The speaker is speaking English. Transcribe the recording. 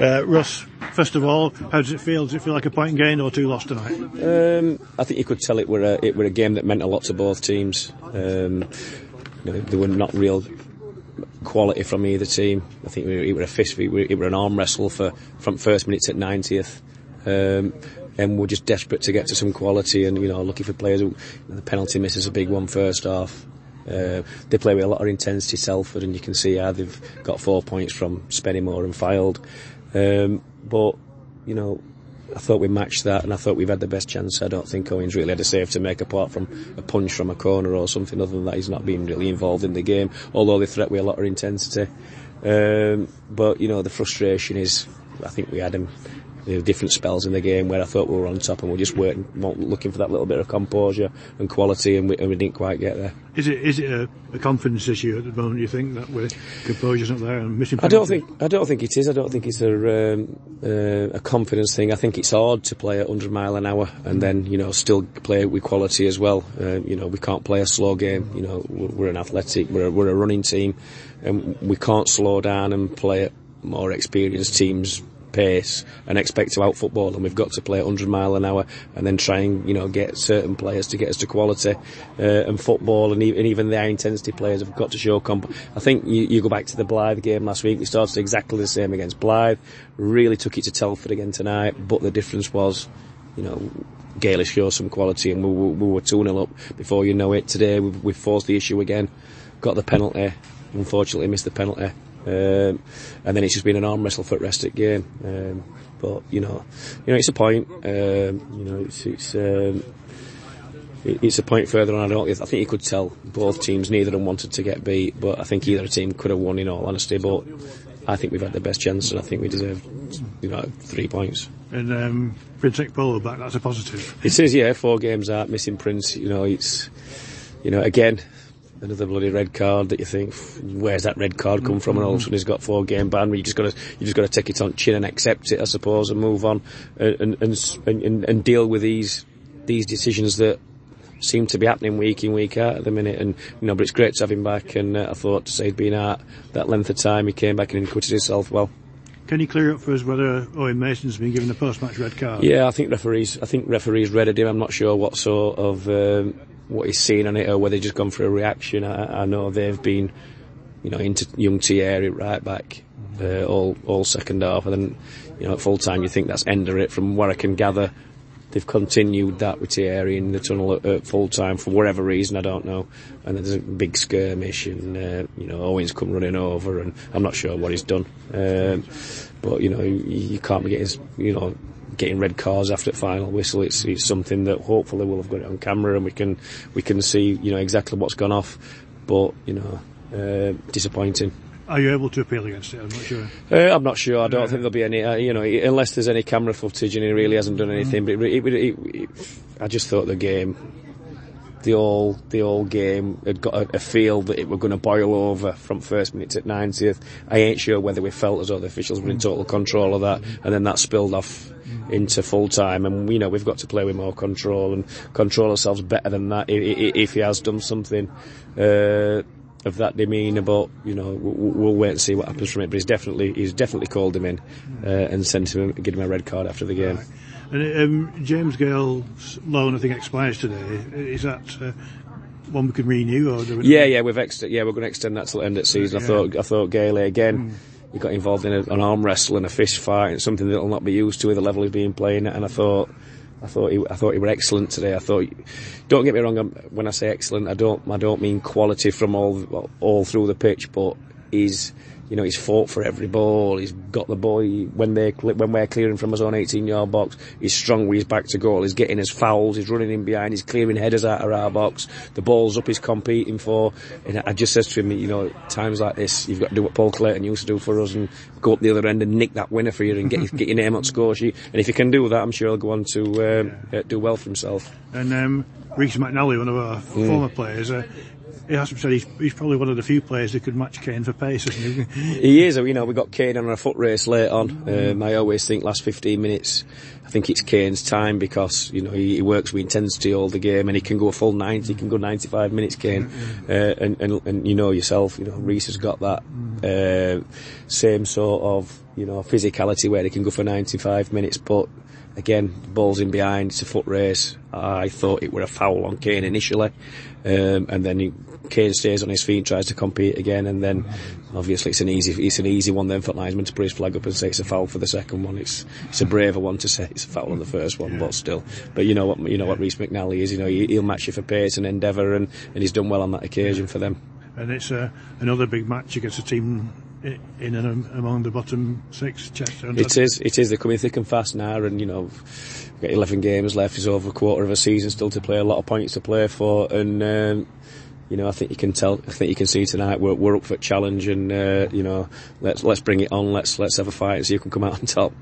Uh, Russ, first of all, how does it feel? Does it feel like a point gained or two lost tonight? Um, I think you could tell it were a, it were a game that meant a lot to both teams. Um, you know, there were not real quality from either team. I think it were a fist, it were, it were an arm wrestle for from first minutes at 90th. Um, and we're just desperate to get to some quality and, you know, looking for players who, the penalty miss is a big one first half. Uh, they play with a lot of intensity, Telford, and you can see how they've got four points from Spennymoor and Fylde. Um, but, you know, I thought we matched that and I thought we've had the best chance. I don't think Owens really had a save to make apart from a punch from a corner or something other than that. He's not been really involved in the game, although they threat with a lot of intensity. Um, but, you know, the frustration is, I think we had him you know, different spells in the game where I thought we were on top and we are just waiting, looking for that little bit of composure and quality, and we, and we didn't quite get there. Is it is it a, a, confidence issue at the moment? You think that we're composure's not there and missing? I don't think I don't think it is. I don't think it's a um, uh, a confidence thing. I think it's hard to play at 100 mile an hour and then you know still play with quality as well. Uh, you know we can't play a slow game. You know we're an athletic, we're a, we're a running team, and we can't slow down and play at more experienced teams pace and expect to out football and we've got to play 100 mile an hour and then try and you know get certain players to get us to quality uh, and football and, e- and, even the high intensity players have got to show comp. I think you, you, go back to the Blyth game last week we started exactly the same against Blyth really took it to Telford again tonight but the difference was you know Gaelish showed some quality and we, we, we were 2-0 up before you know it. Today we've, we've forced the issue again. Got the penalty. Unfortunately missed the penalty um, and then it's just been an arm wrestle for the rest the game. Um, but you know, you know, it's a point. Um, you know, it's it's um, it, it's a point further on. I don't. I think you could tell both teams. Neither of them wanted to get beat, but I think either team could have won. In all honesty, but I think we've had the best chance, and I think we deserve, you know, three points. And um, Prince Ekpolo back. That's a positive. It is, yeah. Four games out, missing Prince. You know, it's, you know, again, another bloody red card that you think, where's that red card come from? And all of a sudden he's got four game ban. You just got to you just got to take it on chin and accept it, I suppose, and move on and and and, and deal with these these decisions that seem to be happening week in week out at the minute. And you know, but it's great to have him back. And uh, I thought to say he'd been out that length of time, he came back and acquitted himself well. Can you clear up for us whether Owen Mason's been given a post-match red card? Yeah, I think referees. I think referees read him. I'm not sure what sort of. Um, what he's seen on it or whether he's just gone for a reaction. I, I know they've been, you know, into young Thierry right back uh, all all second half, and then you know at full time you think that's end of it. From where I can gather, they've continued that with Thierry in the tunnel at, at full time for whatever reason I don't know. And there's a big skirmish, and uh, you know Owens come running over, and I'm not sure what he's done. Um, but you know you, you can't be getting you know getting red cards after the final whistle. It's, it's something that hopefully we'll have got it on camera and we can we can see you know exactly what's gone off. But you know, uh, disappointing. Are you able to appeal against it? I'm not sure. Uh, I'm not sure. I don't yeah. think there'll be any. Uh, you know, unless there's any camera footage and he really hasn't done anything. Mm. But it, it, it, I just thought the game the all the all game had got a, a feel that it were going to boil over from first minute at 90th. I ain't sure whether we felt as though the officials were in total control of that, and then that spilled off into full time. And we know we've got to play with more control and control ourselves better than that. If, if he has done something. Uh, of that demeanour, but you know we'll, wait and see what happens from it. But he's definitely he's definitely called him in uh, and sent him give him a red card after the game. Right. And um, James Gale's loan, I think, expires today. Is that uh, one we can renew? Or yeah, yeah, we've ex- yeah, we're going to extend that till the end of the season. Yeah. I thought, I thought Gale again. Mm. He got involved in a, an arm wrestle and a fist fight, and something that'll not be used to with the level he's been playing at. And I thought, I thought he, I thought he were excellent today. I thought, don't get me wrong, when I say excellent, I don't, I don't mean quality from all, all through the pitch, but he's you know, he's fought for every ball. He's got the ball when they when we're clearing from his own 18-yard box. He's strong with his back to goal. He's getting his fouls. He's running in behind. He's clearing headers out of our box. The ball's up. He's competing for. And I just says to him, you know, times like this, you've got to do what Paul Clayton used to do for us and go up the other end and nick that winner for you and get get your name on score sheet. And if he can do that, I'm sure he'll go on to um, yeah. do well for himself. And um, Rhys McNally, one of our mm. former players, uh, he has to say he's, he's, probably one of the few players who could match Kane for pace, isn't he? he is. You know, we got Kane on a foot race late on. Um, I always think last 15 minutes, I think it's Kane's time because you know he, he, works with intensity all the game and he can go a full 90, he can go 95 minutes, Kane. Uh, and, and and you know yourself, you know Rhys has got that uh, same sort of you know, physicality where they can go for 95 minutes, but again, balls in behind, it's a foot race. I thought it were a foul on Kane initially, um, and then he, Kane stays on his feet, and tries to compete again, and then obviously it's an easy, it's an easy one then for linesman to put his flag up and say it's a foul for the second one. It's it's a braver one to say it's a foul on the first one, but still. But you know what, you know what Rhys McNally is. You know he, will match you for pace and endeavour, and, and he's done well on that occasion for them. And it's uh, another big match against a team in and among the bottom six. Chester. It is. It is. They're coming thick and fast now, and you know, we've got 11 games left. It's over a quarter of a season still to play. A lot of points to play for, and um, you know, I think you can tell. I think you can see tonight we're, we're up for a challenge, and uh, you know, let's let's bring it on. Let's let's have a fight and see who can come out on top.